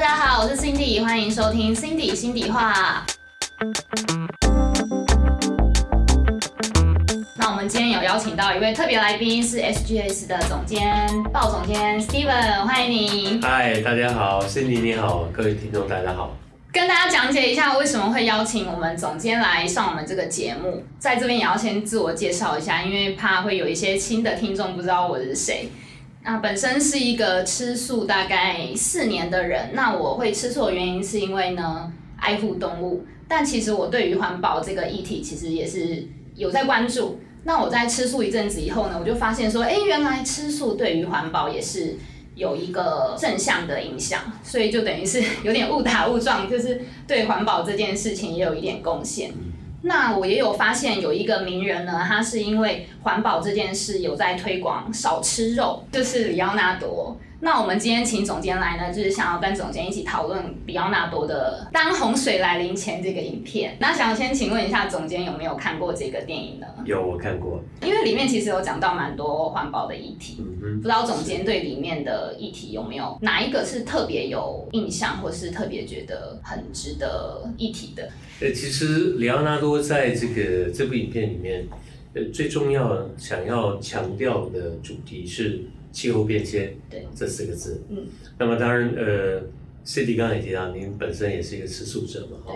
大家好，我是 Cindy，欢迎收听 Cindy 心底话。那我们今天有邀请到一位特别来宾，是 SGS 的总监鲍总监 Steven，欢迎你。嗨，大家好，Cindy 你好，各位听众大家好。跟大家讲解一下为什么会邀请我们总监来上我们这个节目，在这边也要先自我介绍一下，因为怕会有一些新的听众不知道我是谁。那本身是一个吃素大概四年的人，那我会吃素的原因是因为呢爱护动物，但其实我对于环保这个议题其实也是有在关注。那我在吃素一阵子以后呢，我就发现说，哎，原来吃素对于环保也是有一个正向的影响，所以就等于是 有点误打误撞，就是对环保这件事情也有一点贡献。那我也有发现有一个名人呢，他是因为环保这件事有在推广少吃肉，就是里奥纳多。那我们今天请总监来呢，就是想要跟总监一起讨论比奥纳多的《当洪水来临前》这个影片。那想先请问一下总监有没有看过这个电影呢？有，我看过。因为里面其实有讲到蛮多环保的议题，不知道总监对里面的议题有没有哪一个是特别有印象，或是特别觉得很值得一提的？呃，其实里奥纳多在这个这部影片里面，呃，最重要想要强调的主题是。气候变迁，对。这四个字，嗯，那么当然，呃，Cindy 刚才也提到，您本身也是一个吃素者嘛，哈，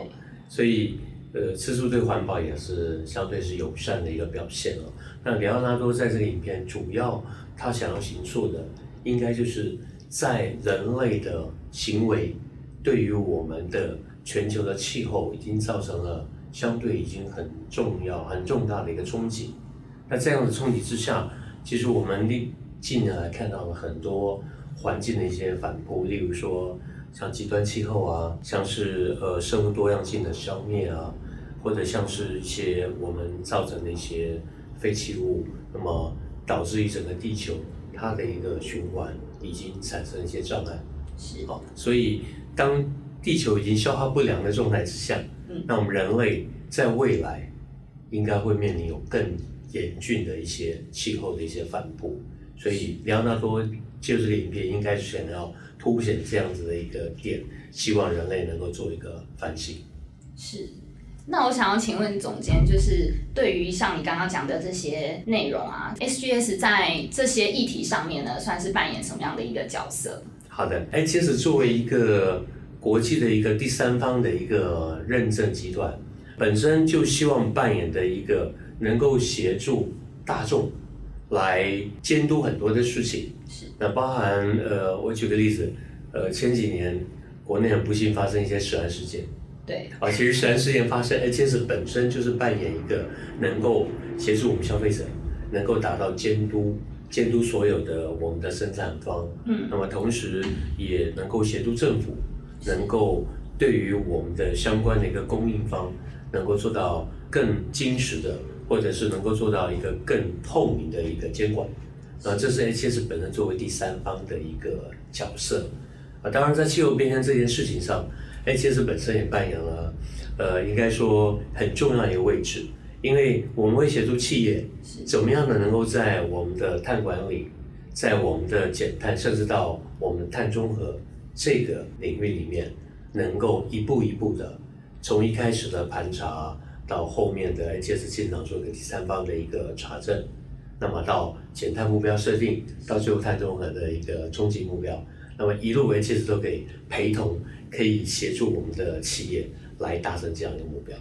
所以，呃，吃素对环保也是相对是友善的一个表现哦。那里奥纳多在这个影片主要他想要行述的，应该就是在人类的行为对于我们的全球的气候已经造成了相对已经很重要、很重大的一个冲击。那这样的冲击之下，其实我们的近年来看到了很多环境的一些反扑，例如说像极端气候啊，像是呃生物多样性的消灭啊，或者像是一些我们造成的一些废弃物，那么导致于整个地球它的一个循环已经产生一些障碍。是。好，所以当地球已经消化不良的状态之下，嗯，那我们人类在未来应该会面临有更严峻的一些气候的一些反扑。所以，里奥纳多就这个影片应该是想要凸显这样子的一个点，希望人类能够做一个反省。是，那我想要请问总监，就是对于像你刚刚讲的这些内容啊，SGS 在这些议题上面呢，算是扮演什么样的一个角色？好的，哎，其实作为一个国际的一个第三方的一个认证集团，本身就希望扮演的一个能够协助大众。来监督很多的事情，是。那包含呃，我举个例子，呃，前几年国内很不幸发生一些食安事件，对，啊，其实食安事件发生，而且是本身就是扮演一个能够协助我们消费者，能够达到监督监督所有的我们的生产方，嗯，那么同时也能够协助政府，能够对于我们的相关的一个供应方，能够做到更精实的。或者是能够做到一个更透明的一个监管，啊，这是 HS 本身作为第三方的一个角色，啊，当然在气候变迁这件事情上，HS 本身也扮演了，呃，应该说很重要的一个位置，因为我们会协助企业怎么样的能够在我们的碳管理，在我们的减碳，甚至到我们碳中和这个领域里面，能够一步一步的从一开始的盘查。到后面的 HS 建厂做一个第三方的一个查证，那么到减碳目标设定，到最后碳中和的一个终极目标，那么一路 HS 都可以陪同，可以协助我们的企业来达成这样的目标。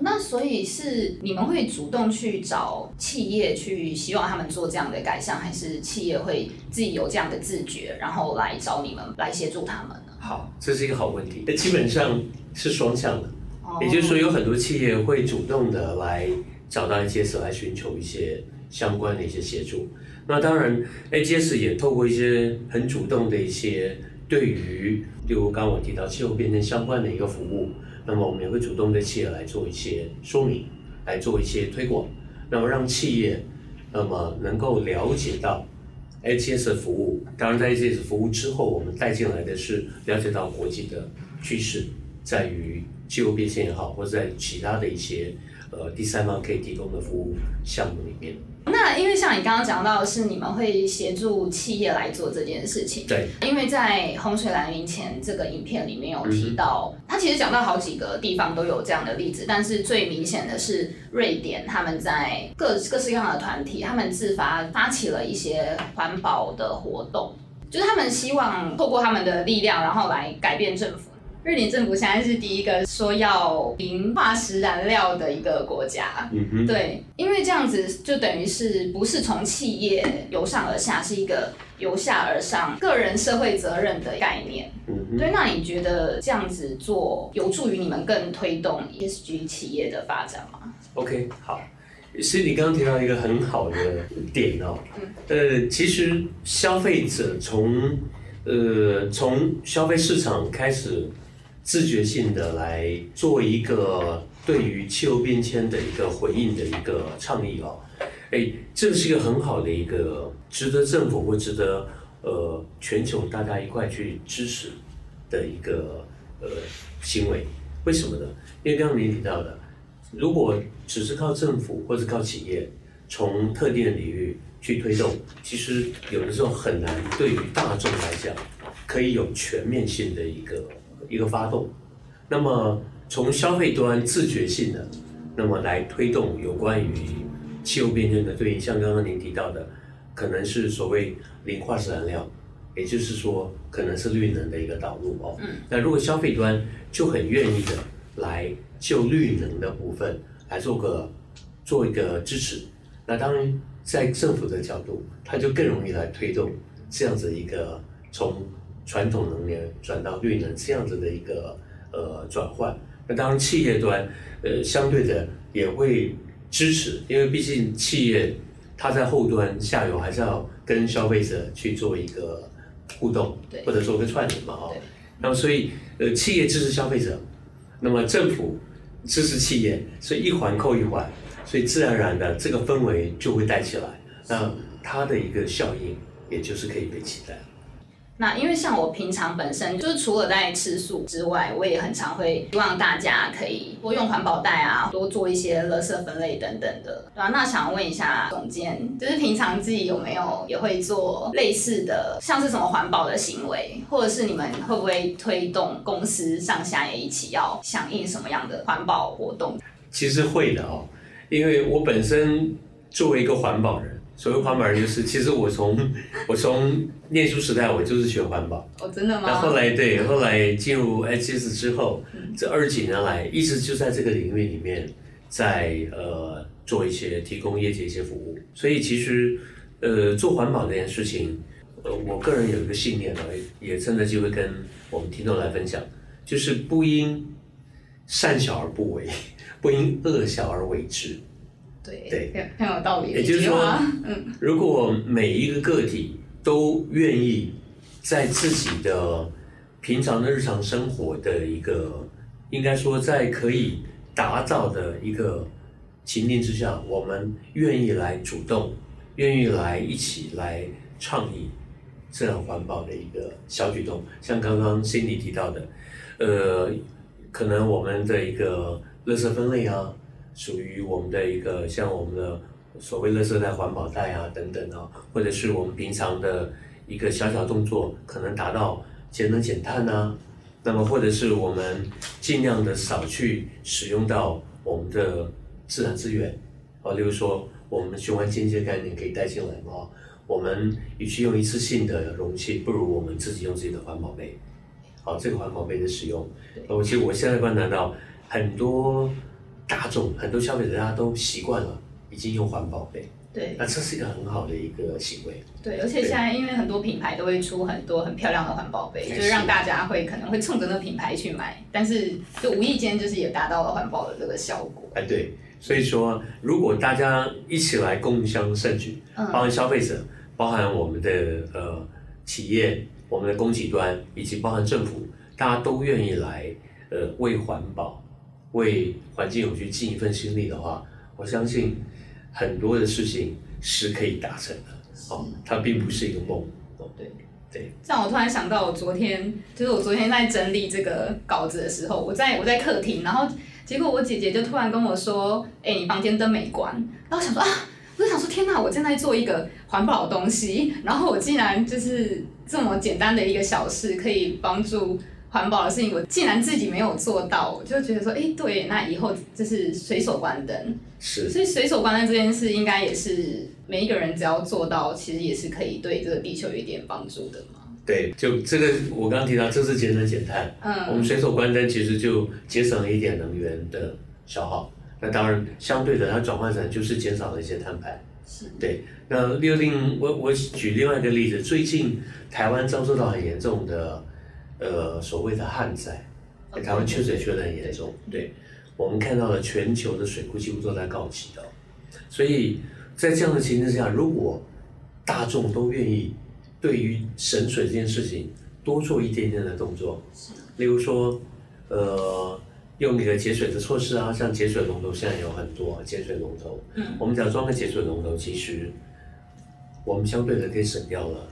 那所以是你们会主动去找企业去希望他们做这样的改善，还是企业会自己有这样的自觉，然后来找你们来协助他们呢？好，这是一个好问题。基本上是双向的。也就是说，有很多企业会主动的来找到 AGS 来寻求一些相关的一些协助。那当然，AGS 也透过一些很主动的一些对于，例如刚刚我提到气候变迁相关的一个服务，那么我们也会主动对企业来做一些说明，来做一些推广，那么让企业那么能够了解到 AGS 的服务。当然，在 AGS 服务之后，我们带进来的是了解到国际的趋势，在于。气候变迁也好，或者在其他的一些呃第三方可以提供的服务项目里面，那因为像你刚刚讲到的是，你们会协助企业来做这件事情。对，因为在洪水来临前这个影片里面有提到，他其实讲到好几个地方都有这样的例子，但是最明显的是瑞典，他们在各各式各样的团体，他们自发发起了一些环保的活动，就是他们希望透过他们的力量，然后来改变政府。瑞典政府现在是第一个说要零化石燃料的一个国家，对，因为这样子就等于是不是从企业由上而下，是一个由下而上个人社会责任的概念。嗯对，那你觉得这样子做有助于你们更推动 ESG 企业的发展吗？OK，好，是你刚刚提到一个很好的点哦。呃，其实消费者从呃从消费市场开始。自觉性的来做一个对于气候变迁的一个回应的一个倡议哦，哎，这是一个很好的一个值得政府或值得呃全球大家一块去支持的一个呃行为。为什么呢？因为刚刚您提到的，如果只是靠政府或者靠企业从特定的领域去推动，其实有的时候很难对于大众来讲可以有全面性的一个。一个发动，那么从消费端自觉性的，那么来推动有关于气候变迁的对应，像刚刚您提到的，可能是所谓零化石燃料，也就是说可能是绿能的一个导入哦。嗯。那如果消费端就很愿意的来就绿能的部分来做个做一个支持，那当然在政府的角度，它就更容易来推动这样子一个从。传统能源转到绿能这样子的一个呃转换，那当然企业端呃相对的也会支持，因为毕竟企业它在后端下游还是要跟消费者去做一个互动，或者做个串联嘛哦。那么所以呃企业支持消费者，那么政府支持企业，所以一环扣一环，所以自然而然的这个氛围就会带起来，那它的一个效应也就是可以被期待。那因为像我平常本身就是除了在吃素之外，我也很常会希望大家可以多用环保袋啊，多做一些垃圾分类等等的，对吧？那想问一下总监，就是平常自己有没有也会做类似的，像是什么环保的行为，或者是你们会不会推动公司上下也一起要响应什么样的环保活动？其实会的哦，因为我本身作为一个环保人。所谓环保人就是，其实我从 我从念书时代我就是学环保。哦，真的吗？那后来对，后来进入 HS 之后，这二十几年来一直就在这个领域里面，在呃做一些提供业界一些服务。所以其实呃做环保这件事情，呃我个人有一个信念啊，也趁着机会跟我们听众来分享，就是不因善小而不为，不因恶小而为之。对对，很有道理。也就是说，嗯，如果每一个个体都愿意在自己的平常的日常生活的一个，应该说在可以达到的一个情境之下，我们愿意来主动，愿意来一起来倡议这样环保的一个小举动，像刚刚 Cindy 提到的，呃，可能我们的一个垃圾分类啊。属于我们的一个像我们的所谓“垃圾袋”环保袋啊等等啊，或者是我们平常的一个小小动作，可能达到节能减碳呐。那么或者是我们尽量的少去使用到我们的自然资源啊，例如说我们循环经济的概念可以带进来嘛。我们与其用一次性的容器，不如我们自己用自己的环保杯。好，这个环保杯的使用，我其实我现在观察到很多。大众很多消费者大家都习惯了，已经用环保杯。对，那这是一个很好的一个行为。对，而且现在因为很多品牌都会出很多很漂亮的环保杯，就是让大家会可能会冲着那个品牌去买，但是就无意间就是也达到了环保的这个效果。哎，对，所以说如果大家一起来共襄盛举，包含消费者，包含我们的呃企业，我们的供给端，以及包含政府，大家都愿意来呃为环保。为环境有去尽一份心力的话，我相信很多的事情是可以达成的。哦，它并不是一个梦。哦，对对。这样我突然想到，我昨天就是我昨天在整理这个稿子的时候，我在我在客厅，然后结果我姐姐就突然跟我说：“哎，你房间灯没关。”然后想说啊，我就想说，天哪！我正在做一个环保的东西，然后我竟然就是这么简单的一个小事，可以帮助环保的事情，我竟然自己没有做到，我就觉得说，哎，对，那以后就是随手关灯。是。所以随手关灯这件事，应该也是每一个人只要做到，其实也是可以对这个地球有一点帮助的嘛。对，就这个我刚刚提到，这是节能减碳。嗯。我们随手关灯，其实就节省了一点能源的消耗。那当然，相对的，它转换成就是减少了一些碳排。是。对。那另另我我举另外一个例子，最近台湾遭受到很严重的，呃，所谓的旱灾，台湾缺水缺的很严重。对。我们看到了全球的水库几乎都在告急的，所以在这样的情形下，如果大众都愿意对于省水这件事情多做一点点的动作，例如说，呃。用你的节水的措施啊，像节水龙头现在有很多节水龙头。嗯，我们只要装个节水龙头，其实我们相对的可以省掉了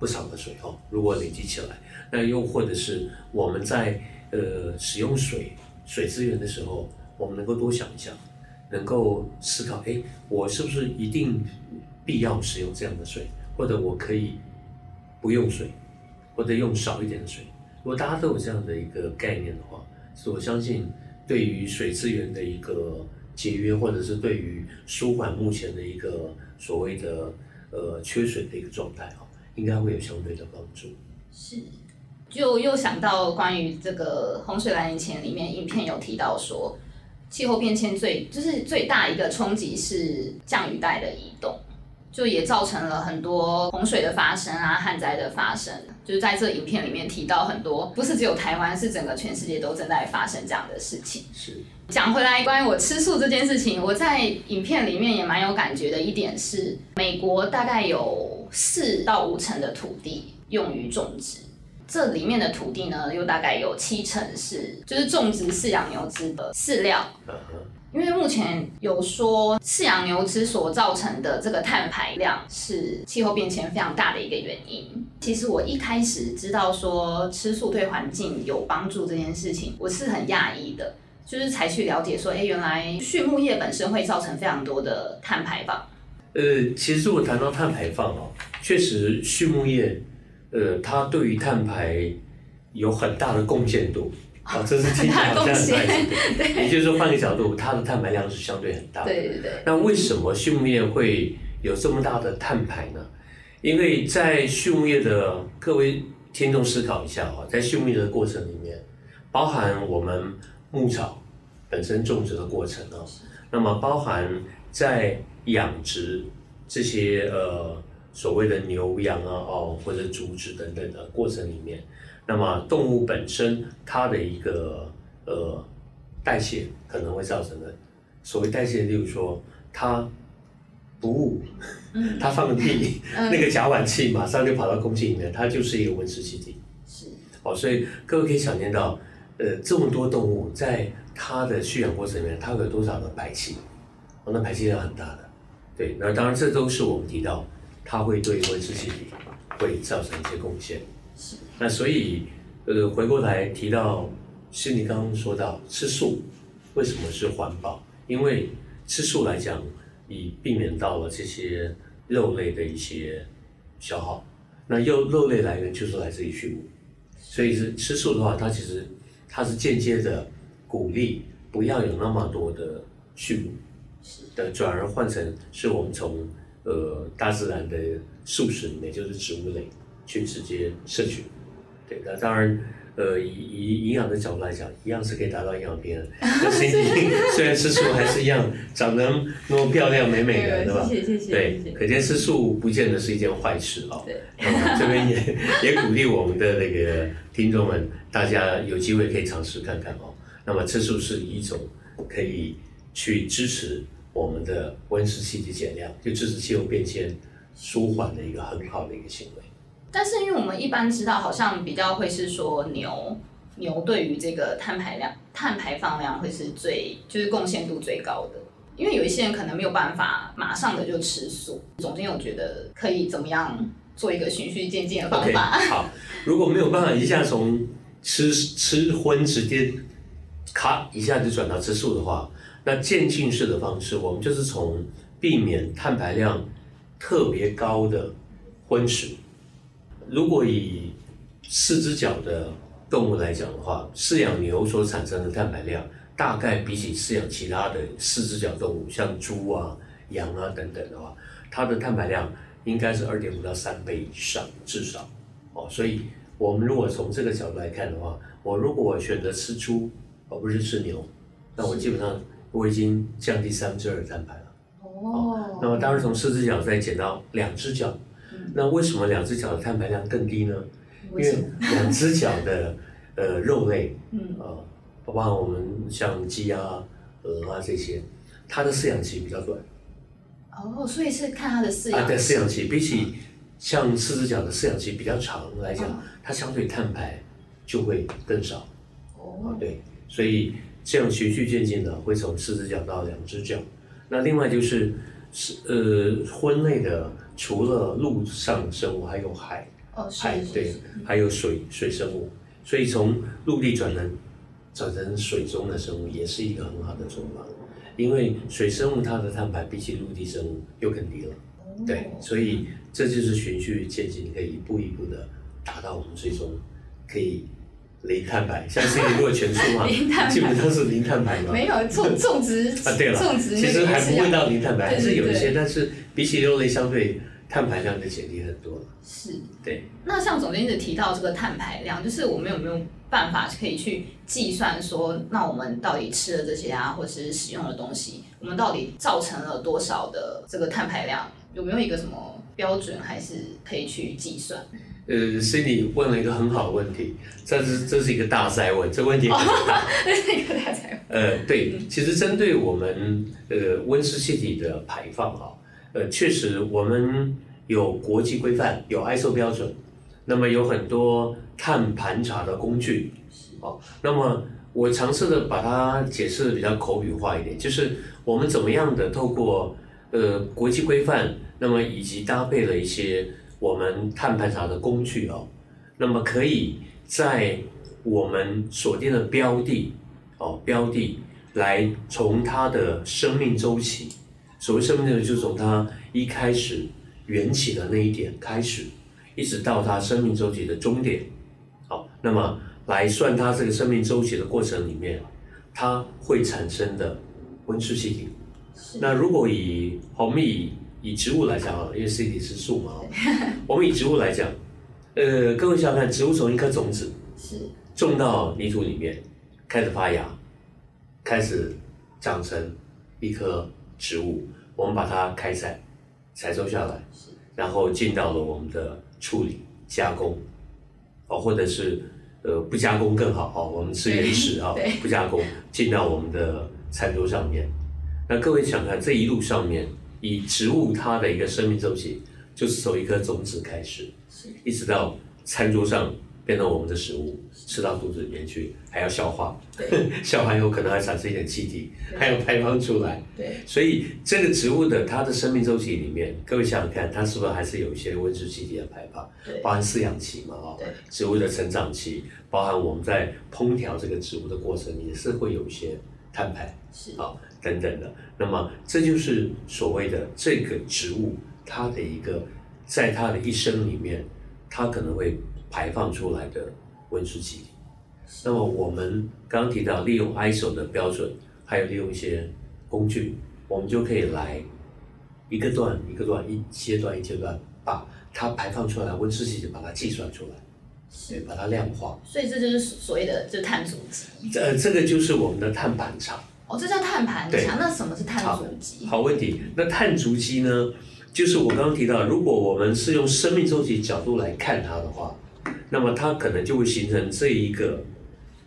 不少的水哦。如果累积起来，那又或者是我们在呃使用水水资源的时候，我们能够多想一想，能够思考，哎，我是不是一定必要使用这样的水，或者我可以不用水，或者用少一点的水。如果大家都有这样的一个概念的话，我相信，对于水资源的一个节约，或者是对于舒缓目前的一个所谓的呃缺水的一个状态啊，应该会有相对的帮助。是，就又想到关于这个洪水来临前里面影片有提到说，气候变迁最就是最大一个冲击是降雨带的移动。就也造成了很多洪水的发生啊，旱灾的发生。就是在这影片里面提到很多，不是只有台湾，是整个全世界都正在发生这样的事情。是讲回来，关于我吃素这件事情，我在影片里面也蛮有感觉的一点是，美国大概有四到五成的土地用于种植，这里面的土地呢，又大概有七成是就是种植饲养牛只的饲料。因为目前有说饲养牛只所造成的这个碳排量是气候变迁非常大的一个原因。其实我一开始知道说吃素对环境有帮助这件事情，我是很讶异的，就是才去了解说，哎，原来畜牧业本身会造成非常多的碳排放。呃，其实我谈到碳排放哦，确实畜牧业，呃，它对于碳排有很大的贡献度。啊，这是听起来好像很 也就是说，换个角度，它的碳排量是相对很大。对对对。那为什么畜牧业会有这么大的碳排呢？因为在畜牧业的各位听众思考一下啊，在畜牧业的过程里面，包含我们牧草本身种植的过程啊，那么包含在养殖这些呃所谓的牛羊啊哦或者竹子等等的过程里面。那么动物本身它的一个呃代谢可能会造成的，所谓代谢，例如说它不误，它放个屁，那个甲烷气马上就跑到空气里面，它就是一个温室气体。是。哦，所以各位可以想见到，呃，这么多动物在它的蓄养过程里面，它会有多少的排气？哦，那排气量很大的。对，那当然这都是我们提到，它会对温室气体会造成一些贡献。是那所以，呃，回过来提到，是你刚刚说到吃素，为什么是环保？因为吃素来讲，你避免到了这些肉类的一些消耗。那肉肉类来源就是来自于畜牧，所以是吃素的话，它其实它是间接的鼓励不要有那么多的畜牧，的转而换成是我们从呃大自然的素食里面，就是植物类。去直接摄取，对，那当然，呃，以以营养的角度来讲，一样是可以达到营养平衡。那身体虽然吃素还是一样长得那么漂亮美美的，对吧？谢谢谢谢。对，可见吃素不见得是一件坏事哦。对。这边也 也鼓励我们的那个听众们，大家有机会可以尝试看看哦。那么吃素是一种可以去支持我们的温室气体减量，就支持气候变迁舒缓的一个很好的一个行为。但是，因为我们一般知道，好像比较会是说牛牛对于这个碳排量、碳排放量会是最就是贡献度最高的。因为有一些人可能没有办法马上的就吃素。总监有觉得可以怎么样做一个循序渐进的方法？好，如果没有办法一下从吃吃荤直接咔一下就转到吃素的话，那渐进式的方式，我们就是从避免碳排量特别高的荤食。如果以四只脚的动物来讲的话，饲养牛所产生的碳排量，大概比起饲养其他的四只脚动物，像猪啊、羊啊等等的话，它的碳排量应该是二点五到三倍以上，至少。哦，所以我们如果从这个角度来看的话，我如果选择吃猪而不是吃牛，那我基本上我已经降低三分之二的碳排了。哦，那么当然从四只脚再减到两只脚，那为什么两只脚的碳排量更低呢？因为两只脚的呃肉类，嗯啊，包括我们像鸡啊、鹅啊这些，它的饲养期比较短。哦，所以是看它的饲养。啊，对，饲养期比起像四只脚的饲养期比较长来讲，它相对碳排就会更少。哦，对，所以这样循序渐进的会从四只脚到两只脚。那另外就是是呃荤类的，除了陆上生物，还有海。哦海对，还有水水生物，所以从陆地转成转成水中的生物，也是一个很好的做法。因为水生物它的碳排比起陆地生物又更低了，对，所以这就是循序渐进，可以一步一步的达到我们最终可以零碳排。像现在如果全素嘛，基本上是零碳排嘛。没有种 种植啊，对了，种植其实还不会到零碳排，还是有一些，但是比起肉类相对。碳排量就减低很多了。是，对。那像总监一直提到这个碳排量，就是我们有没有办法可以去计算说，那我们到底吃了这些啊，或者是使用的东西，我们到底造成了多少的这个碳排量？有没有一个什么标准，还是可以去计算？呃，Cindy 问了一个很好的问题，这是这是一个大灾问，这问题很大。这是一个大灾问。呃，对，其实针对我们呃温室气体的排放啊。呃，确实，我们有国际规范，有 ISO 标准，那么有很多碳盘查的工具，哦，那么我尝试的把它解释的比较口语化一点，就是我们怎么样的透过呃国际规范，那么以及搭配了一些我们碳排查的工具哦，那么可以在我们锁定的标的哦标的来从它的生命周期。所谓生命周期，就从它一开始缘起的那一点开始，一直到它生命周期的终点。好，那么来算它这个生命周期的过程里面，它会产生的温室气体。那如果以我们以以植物来讲啊，因为 C 体是树嘛，我们以植物来讲，呃，各位想想看，植物从一颗种子是种到泥土里面，开始发芽，开始长成一棵。植物，我们把它开采、采收下来，然后进到了我们的处理、加工，哦，或者是呃不加工更好哦，我们吃原始啊，不加工进到我们的餐桌上面。那各位想看这一路上面，以植物它的一个生命周期，就是从一颗种子开始，一直到餐桌上。变成我们的食物，吃到肚子里面去，还要消化，消化以后可能还产生一点气体，还要排放出来。对，所以这个植物的它的生命周期里面，各位想想看，它是不是还是有一些温室气体的排放？对，包含饲养期嘛，哦，植物的成长期，包含我们在烹调这个植物的过程，也是会有一些碳排，是。啊，等等的。那么这就是所谓的这个植物它的一个，在它的一生里面，它可能会。排放出来的温室气体，那么我们刚刚提到利用 ISO 的标准，还有利用一些工具，我们就可以来一个段一个段一阶段一阶段把它排放出来的温室气体把它计算出来，对，把它量化。所以这就是所谓的就碳足迹。呃，这个就是我们的碳盘查。哦，这叫碳盘查。那什么是碳足迹？好问题。那碳足迹呢，就是我刚刚提到，如果我们是用生命周期角度来看它的话。那么它可能就会形成这一个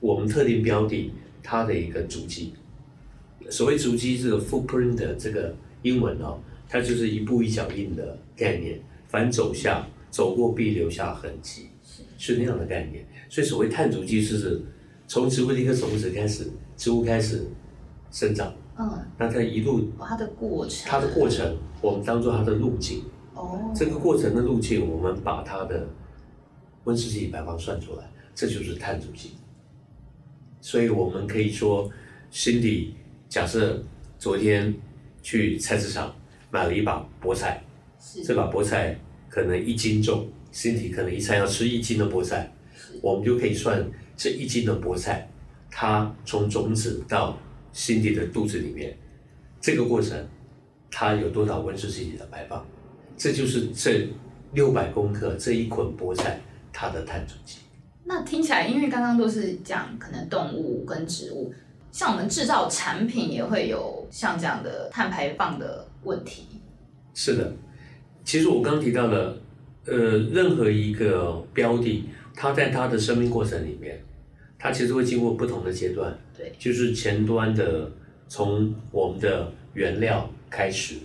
我们特定标的它的一个足迹。所谓足迹，这个 footprint 的这个英文哦，它就是一步一脚印的概念。凡走下走过必留下痕迹，是那样的概念。所以所谓碳足迹，是从植物的一个种子开始，植物开始生长。嗯。那它一路它的过程，它的过程，我们当做它的路径。哦。这个过程的路径，我们把它的。温室气体排放算出来，这就是碳足迹。所以我们可以说，心底假设昨天去菜市场买了一把菠菜，是这把菠菜可能一斤重，身体可能一餐要吃一斤的菠菜，我们就可以算这一斤的菠菜，它从种子到心底的肚子里面，这个过程，它有多少温室气体的排放？这就是这六百公克这一捆菠菜它的碳足迹。那听起来，因为刚刚都是讲可能动物跟植物，像我们制造产品也会有像这样的碳排放的问题。是的，其实我刚提到了，呃，任何一个标的，它在它的生命过程里面，它其实会经过不同的阶段。对，就是前端的，从我们的原料开始，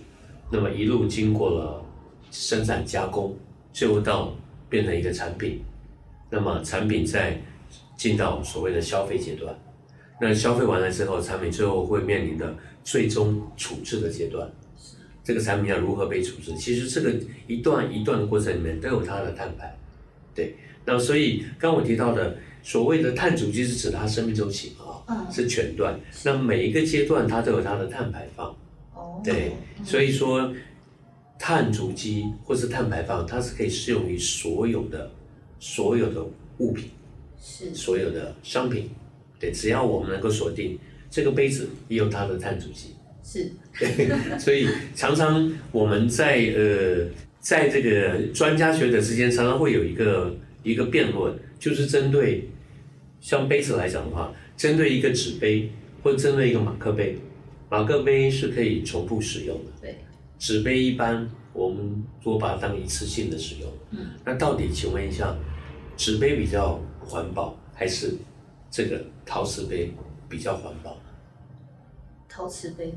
那么一路经过了生产加工，最后到变成一个产品，那么产品再进到所谓的消费阶段，那消费完了之后，产品最后会面临的最终处置的阶段。这个产品要如何被处置？其实这个一段一段的过程里面都有它的碳排，对。那所以刚我提到的所谓的碳足迹是指它生命周期啊，嗯是全段。那每一个阶段它都有它的碳排放，哦，对。所以说碳足迹或是碳排放，它是可以适用于所有的所有的物品、是所有的商品，对。只要我们能够锁定这个杯子也有它的碳足迹。是对，所以常常我们在呃，在这个专家学者之间，常常会有一个一个辩论，就是针对像杯子来讲的话，针对一个纸杯或针对一个马克杯，马克杯是可以重复使用的，对，纸杯一般我们如果把它当一次性的使用，嗯，那到底请问一下，纸杯比较环保，还是这个陶瓷杯比较环保？陶瓷杯，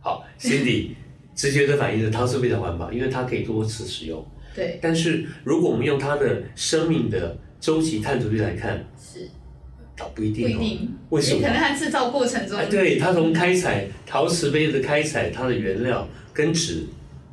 好，Cindy 直觉的反应是陶瓷杯的环保，因为它可以多次使用。对，但是如果我们用它的生命的周期碳足迹来看，是倒不一定、哦。不一定，为什么？也可能它制造过程中，哎，对，它从开采陶瓷杯的开采，它的原料跟纸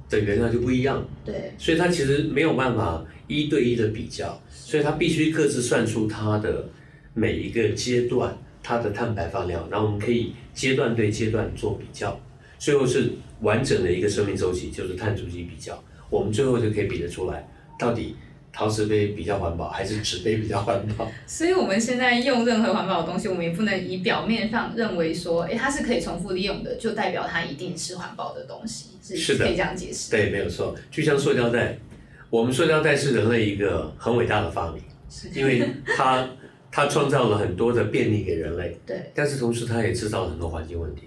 的原料就不一样，对。所以它其实没有办法一对一的比较，所以它必须各自算出它的每一个阶段它的碳排放量，然后我们可以阶段对阶段做比较，最后是完整的一个生命周期，就是碳足迹比较，我们最后就可以比得出来，到底陶瓷杯比较环保还是纸杯比较环保。所以我们现在用任何环保的东西，我们也不能以表面上认为说，哎，它是可以重复利用的，就代表它一定是环保的东西，是是的可以这样解释。对，没有错。就像塑胶袋，我们塑胶袋是人类一个很伟大的发明，因为它 它创造了很多的便利给人类，对但是同时它也制造了很多环境问题。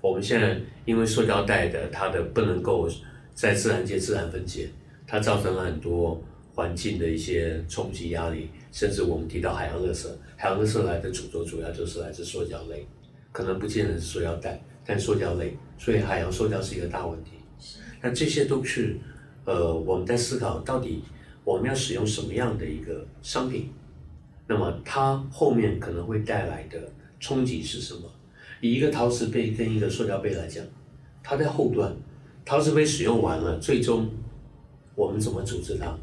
我们现在因为塑胶袋的它的不能够在自然界自然分解，它造成了很多环境的一些冲击压力，甚至我们提到海洋垃圾，海洋垃圾来的主轴主要就是来自塑胶类，可能不见得是塑胶袋，但塑胶类，所以海洋塑胶是一个大问题。那这些都是呃我们在思考到底我们要使用什么样的一个商品，那么它后面可能会带来的冲击是什么？以一个陶瓷杯跟一个塑胶杯来讲，它在后端，陶瓷杯使用完了，最终我们怎么处置它？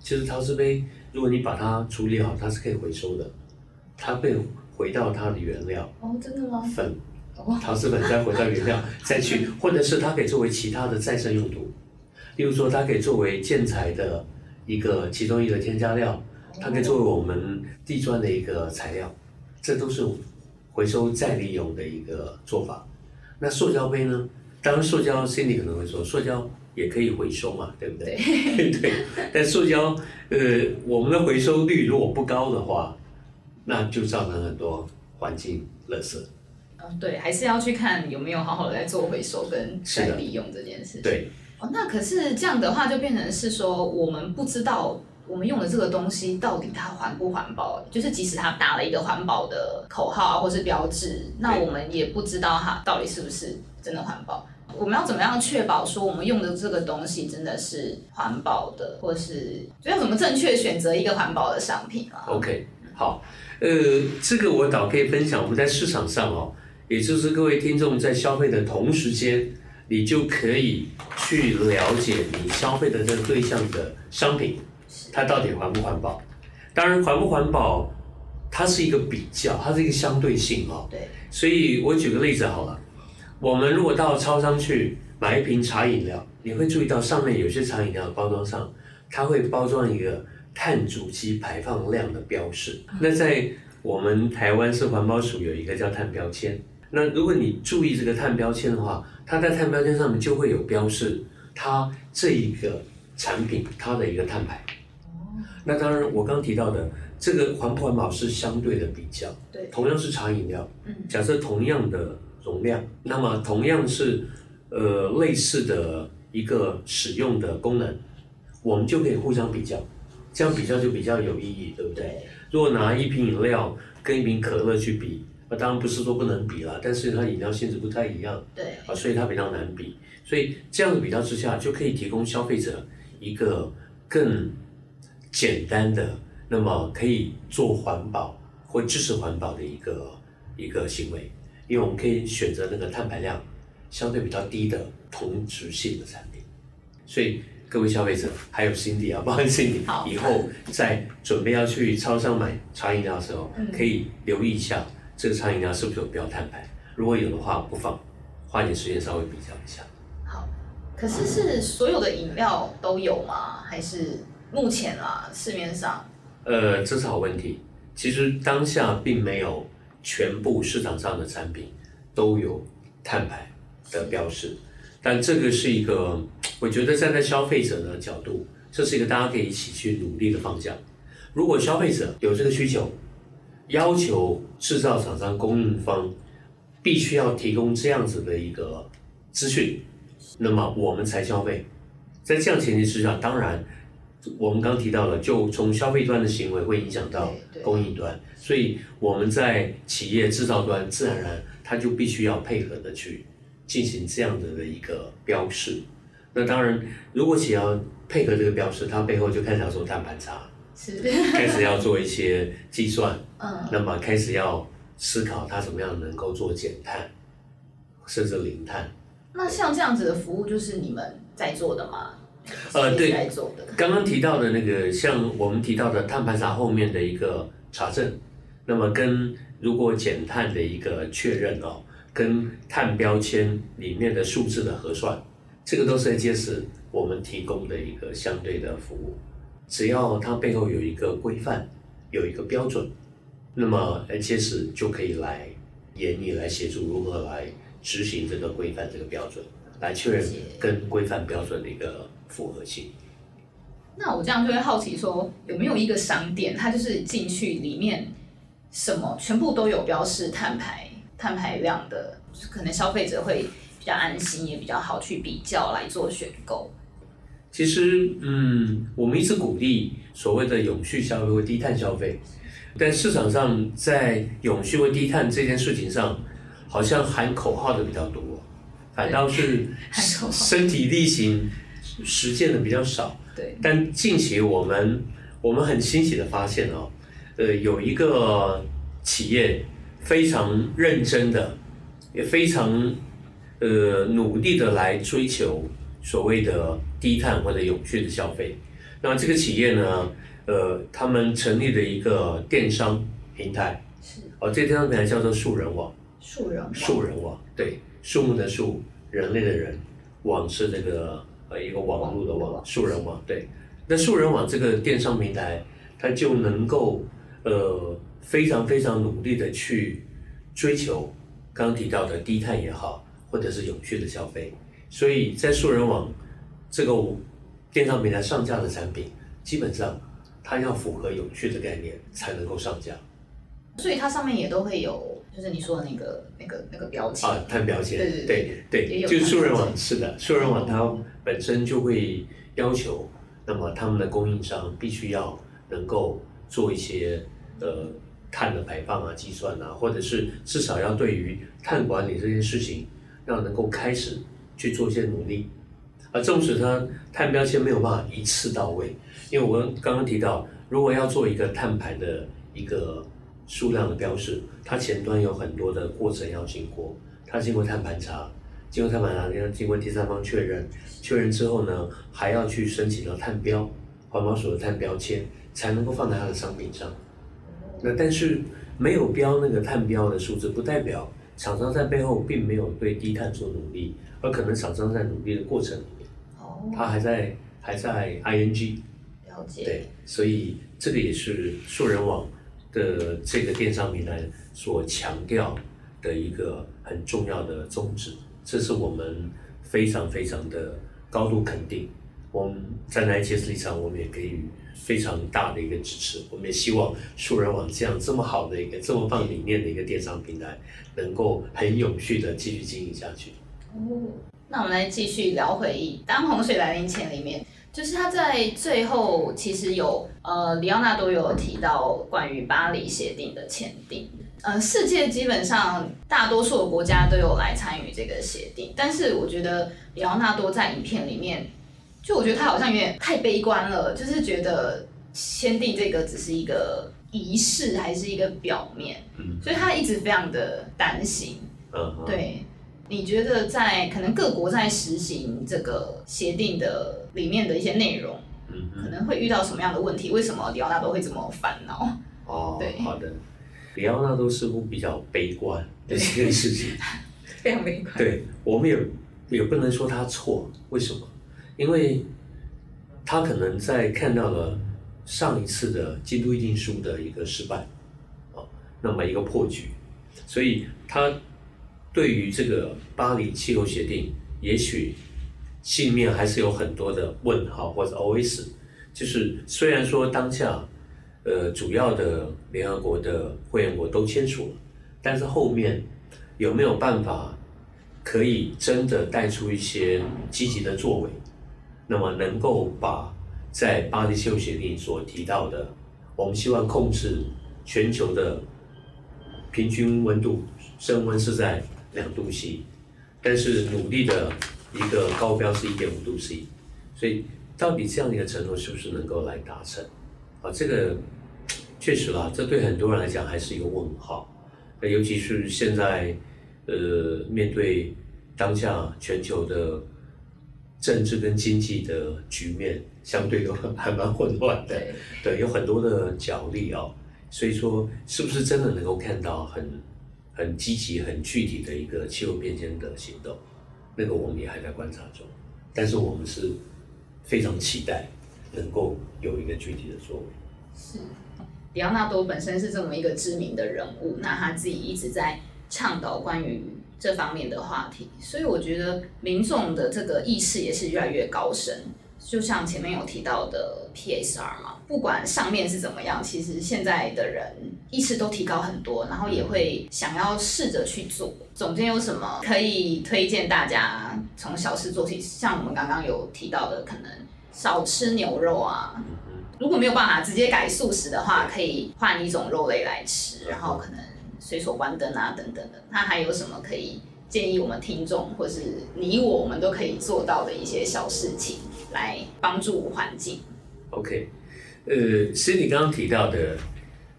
其实陶瓷杯，如果你把它处理好，它是可以回收的，它会回到它的原料。哦，真的吗？粉。哦，陶瓷粉再回到原料 再去，或者是它可以作为其他的再生用途，例如说它可以作为建材的一个其中一个添加料，它可以作为我们地砖的一个材料，这都是回收再利用的一个做法。那塑胶杯呢？当然，塑胶 Cindy 可能会说，塑胶也可以回收嘛，对不对？对。但塑胶，呃，我们的回收率如果不高的话，那就造成很多环境垃圾。嗯，对，还是要去看有没有好好的在做回收跟再利用这件事情。对，哦，那可是这样的话，就变成是说，我们不知道我们用的这个东西到底它环不环保，就是即使它打了一个环保的口号啊，或是标志，那我们也不知道它到底是不是真的环保。我们要怎么样确保说我们用的这个东西真的是环保的，或是就要怎么正确选择一个环保的商品啊？OK，好，呃，这个我倒可以分享，我们在市场上哦，也就是各位听众在消费的同时间，你就可以去了解你消费的这个对象的商品，它到底环不环保。当然，环不环保，它是一个比较，它是一个相对性哦。对，所以我举个例子好了，我们如果到超商去买一瓶茶饮料，你会注意到上面有些茶饮料的包装上，它会包装一个碳足迹排放量的标示。那在我们台湾是环保署有一个叫碳标签。那如果你注意这个碳标签的话，它在碳标签上面就会有标示它这一个产品它的一个碳排。那当然，我刚提到的这个环不环保是相对的比较。对，同样是茶饮料，嗯，假设同样的容量，那么同样是呃类似的一个使用的功能，我们就可以互相比较，这样比较就比较有意义，对不对？如果拿一瓶饮料跟一瓶可乐去比，那当然不是说不能比了，但是它饮料性质不太一样，对，啊，所以它比较难比。所以这样的比较之下，就可以提供消费者一个更简单的，那么可以做环保或支持环保的一个一个行为，因为我们可以选择那个碳排量相对比较低的同质性的产品。所以各位消费者还有 Cindy 啊，包括 Cindy，以后在准备要去超商买茶饮料的时候，嗯可以留意一下这个茶饮料是不是有标碳排，如果有的话，不妨花点时间稍微比较一下。好。可是是所有的饮料都有吗？还是目前啊市面上？呃，这是好问题。其实当下并没有全部市场上的产品都有碳排的标识，但这个是一个，我觉得站在消费者的角度，这是一个大家可以一起去努力的方向。如果消费者有这个需求，要求制造厂商、供应方必须要提供这样子的一个资讯，那么我们才消费。在这样前提之下，当然我们刚提到了，就从消费端的行为会影响到供应端，所以我们在企业制造端自然而然它就必须要配合的去进行这样子的一个标示。那当然，如果企业要配合这个标示，它背后就开始要做碳盘查，是，开始要做一些计算，嗯，那么开始要思考它怎么样能够做减碳，甚至零碳。那像这样子的服务就是你们在做的吗？呃对。刚刚提到的那个，像我们提到的碳盘查后面的一个查证，那么跟如果减碳的一个确认哦，跟碳标签里面的数字的核算，这个都是 AGS 我们提供的一个相对的服务。只要它背后有一个规范，有一个标准，那么 AGS 就可以来研拟、来协助如何来执行这个规范、这个标准，来确认跟规范标准的一个符合性。那我这样就会好奇说，有没有一个商店，它就是进去里面什么全部都有标示碳排碳排量的，就是可能消费者会比较安心，也比较好去比较来做选购。其实，嗯，我们一直鼓励所谓的永续消费或低碳消费，但市场上在永续或低碳这件事情上，好像喊口号的比较多，反倒是身体力行实践的比较少。对，但近期我们我们很欣喜的发现哦，呃，有一个企业非常认真的，也非常呃努力的来追求所谓的低碳或者永续的消费。那这个企业呢，呃，他们成立了一个电商平台，是哦，这个电商平台叫做树人网。树人网树人网，对，树木的树，人类的人，网是这个呃一个网络的网，网络的网树人网，对。那树人网这个电商平台，它就能够呃非常非常努力的去追求刚刚提到的低碳也好，或者是永续的消费。所以在树人网这个电商平台上架的产品，基本上它要符合永续的概念才能够上架。所以它上面也都会有，就是你说的那个那个那个标签。啊，碳标签，对对对对对，就是素人网是的，素人网它本身就会要求，那么他们的供应商必须要能够做一些呃碳的排放啊、计算啊，或者是至少要对于碳管理这件事情，要能够开始去做一些努力。而纵使它碳标签没有办法一次到位，因为我刚刚提到，如果要做一个碳排的一个数量的标示，它前端有很多的过程要经过，它经过碳盘查，经过碳盘查，要经过第三方确认，确认之后呢，还要去申请到碳标，环保署的碳标签，才能够放在它的商品上。那但是没有标那个碳标的数字，不代表厂商在背后并没有对低碳做努力，而可能厂商在努力的过程里面，哦，他还在还在 ing，了解。对，所以这个也是数人网的这个电商平台所强调的一个很重要的宗旨，这是我们非常非常的高度肯定。我们在 n i k e 立场，我们也给予非常大的一个支持。我们也希望数人网这样这么好的一个这么棒理念的一个电商平台，能够很有序的继续经营下去。哦，那我们来继续聊回忆《当洪水来临前》里面，就是他在最后其实有呃，里奥纳多有提到关于巴黎协定的签订。呃，世界基本上大多数的国家都有来参与这个协定，但是我觉得里奥纳多在影片里面。就我觉得他好像有点太悲观了，就是觉得签订这个只是一个仪式，还是一个表面，所以他一直非常的担心。嗯，对，你觉得在可能各国在实行这个协定的里面的一些内容，嗯，可能会遇到什么样的问题？为什么里奥纳多会这么烦恼？哦，对，好的，里奥纳多似乎比较悲观 的这件事情，非常悲观。对，我们也也不能说他错，为什么？因为他可能在看到了上一次的京都议定书的一个失败，啊，那么一个破局，所以他对于这个巴黎气候协定，也许心里面还是有很多的问号或者 OS，就是虽然说当下呃主要的联合国的会员国都签署了，但是后面有没有办法可以真的带出一些积极的作为？那么能够把在巴黎气候协定所提到的，我们希望控制全球的平均温度升温是在两度 C，但是努力的一个高标是一点五度 C，所以到底这样的一个承诺是不是能够来达成？啊，这个确实啦，这对很多人来讲还是一个问号，那尤其是现在呃面对当下全球的。政治跟经济的局面相对都还蛮混乱的，对，有很多的角力哦，所以说是不是真的能够看到很很积极、很具体的一个气候变迁的行动？那个我们也还在观察中，但是我们是非常期待能够有一个具体的作为。是，迪奥纳多本身是这么一个知名的人物，那他自己一直在倡导关于。这方面的话题，所以我觉得民众的这个意识也是越来越高深。就像前面有提到的 PSR 嘛，不管上面是怎么样，其实现在的人意识都提高很多，然后也会想要试着去做。总监有什么可以推荐大家从小事做起？像我们刚刚有提到的，可能少吃牛肉啊，如果没有办法直接改素食的话，可以换一种肉类来吃，然后可能。随手关灯啊，等等的，那还有什么可以建议我们听众，或是你我，我们都可以做到的一些小事情，来帮助环境？OK，呃，其实你刚刚提到的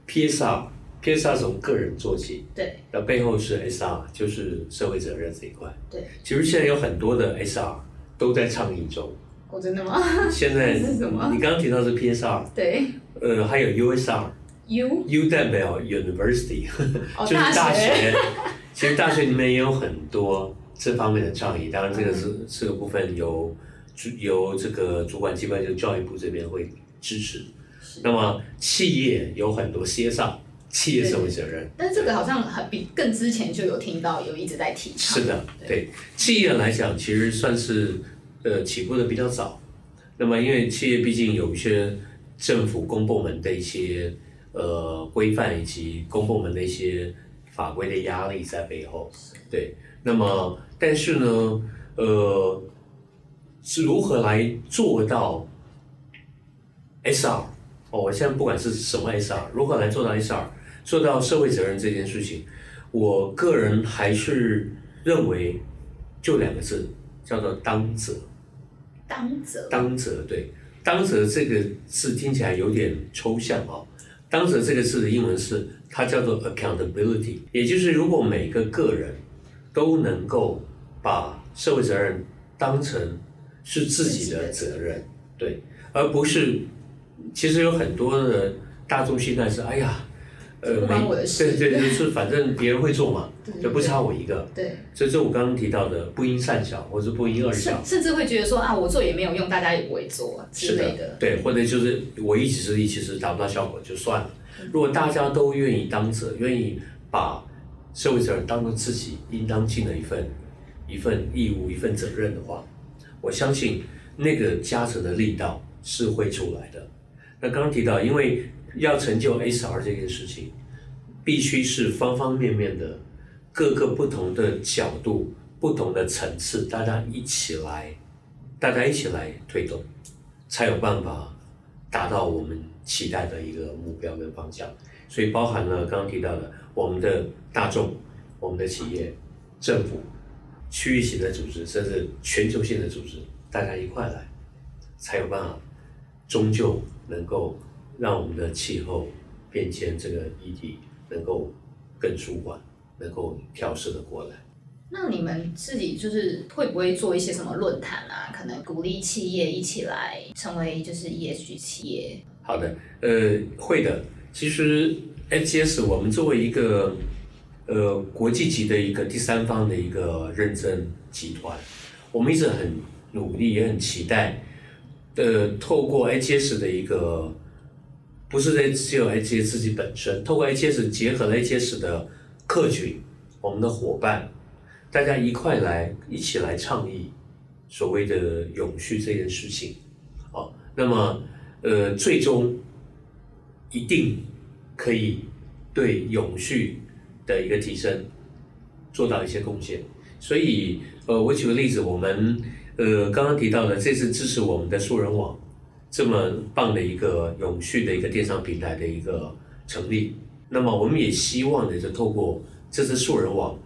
PSR，PSR 从个人做起，对，那背后是 SR，就是社会责任这一块，对。其实现在有很多的 SR 都在倡议中。哦，真的吗？现在 是什么？你刚刚提到是 PSR，对。呃，还有 USR。U U 代表 University，就是大学。其实大学里面也有很多这方面的倡议，当然这个是这个部分由由这个主管机关就教育部这边会支持。那么企业有很多 CSR，企业社会责任。但是这个好像很比更之前就有听到有一直在提倡。是的，对企业来讲，其实算是呃起步的比较早。那么因为企业毕竟有一些政府公部门的一些。呃，规范以及公部门的一些法规的压力在背后，对。那么，但是呢，呃，是如何来做到 SR？哦，我现在不管是什么 SR，如何来做到 SR，做到社会责任这件事情，我个人还是认为就两个字，叫做当责。当责。当责，对。当责这个字听起来有点抽象哦。当责这个字的英文是它叫做 accountability，也就是如果每个个人都能够把社会责任当成是自己的责任，对，而不是其实有很多的大众心态是，哎呀，呃，不关我的事对对对，就是反正别人会做嘛，就不差我一个。对，所以这我刚刚提到的不因善小，或者不因恶小甚，甚至会觉得说啊，我做也没有用，大家也不会做之是类的。对，或者就是我一己之力，其实达不到效果就算了。如果大家都愿意当责，愿意把社会责任当做自己应当尽的一份一份义务、一份责任的话，我相信那个加持的力道是会出来的。那刚刚提到，因为要成就 SR 这件事情，必须是方方面面的各个不同的角度、不同的层次，大家一起来，大家一起来推动，才有办法达到我们期待的一个目标跟方向。所以包含了刚刚提到的我们的大众、我们的企业、政府、区域型的组织，甚至全球性的组织，大家一块来，才有办法终究能够让我们的气候变迁这个议题能够更舒缓，能够调试的过来。那你们自己就是会不会做一些什么论坛啊？可能鼓励企业一起来成为就是 ESG 企业。好的，呃，会的。其实 HGS 我们作为一个呃国际级的一个第三方的一个认证集团，我们一直很努力，也很期待，呃，透过 H S 的一个，不是在只有 H S 自己本身，透过 H S 结合了 H S 的客群，我们的伙伴，大家一块来一起来倡议所谓的永续这件事情，哦，那么呃，最终一定可以对永续的一个提升做到一些贡献。所以，呃，我举个例子，我们呃刚刚提到的这次支持我们的素人网这么棒的一个永续的一个电商平台的一个成立，那么我们也希望呢，就透过这次素人网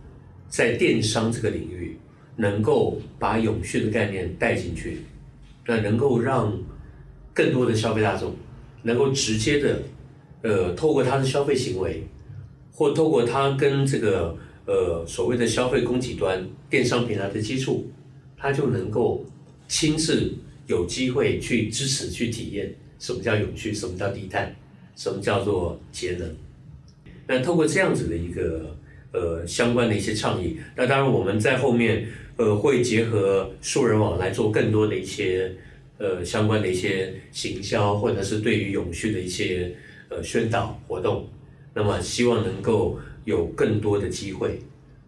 在电商这个领域，能够把永续的概念带进去，那能够让更多的消费大众能够直接的，呃，透过他的消费行为，或透过他跟这个呃所谓的消费供给端电商平台的接触，他就能够亲自有机会去支持、去体验什么叫永续，什么叫低碳，什么叫做节能。那透过这样子的一个呃相关的一些倡议，那当然我们在后面呃会结合素人网来做更多的一些呃相关的一些行销，或者是对于永续的一些呃宣导活动。那么希望能够有更多的机会，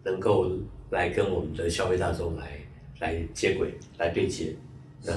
能够来跟我们的消费大众来来接轨、来对接，那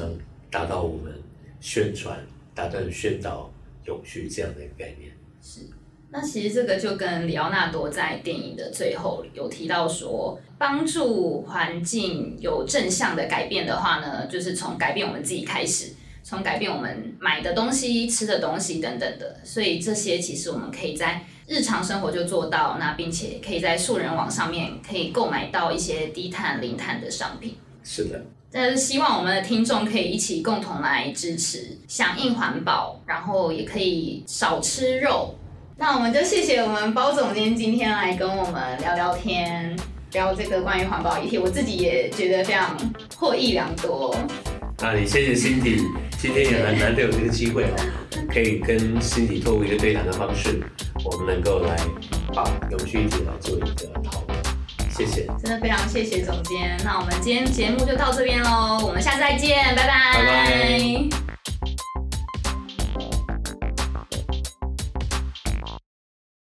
达到我们宣传、达到宣导永续这样的一个概念。是那其实这个就跟里奥纳多在电影的最后有提到说，帮助环境有正向的改变的话呢，就是从改变我们自己开始，从改变我们买的东西、吃的东西等等的。所以这些其实我们可以在日常生活就做到，那并且可以在素人网上面可以购买到一些低碳、零碳的商品。是的，但是希望我们的听众可以一起共同来支持，响应环保，然后也可以少吃肉。那我们就谢谢我们包总监今天来跟我们聊聊天，聊这个关于环保议题，我自己也觉得非常获益良多。那也谢谢 Cindy，今天也很难得有这个机会哦，可以跟 Cindy 透过一个对谈的方式，我们能够来把永续议题来做一个讨论。谢谢，真的非常谢谢总监。那我们今天节目就到这边喽，我们下次再见，拜拜。拜拜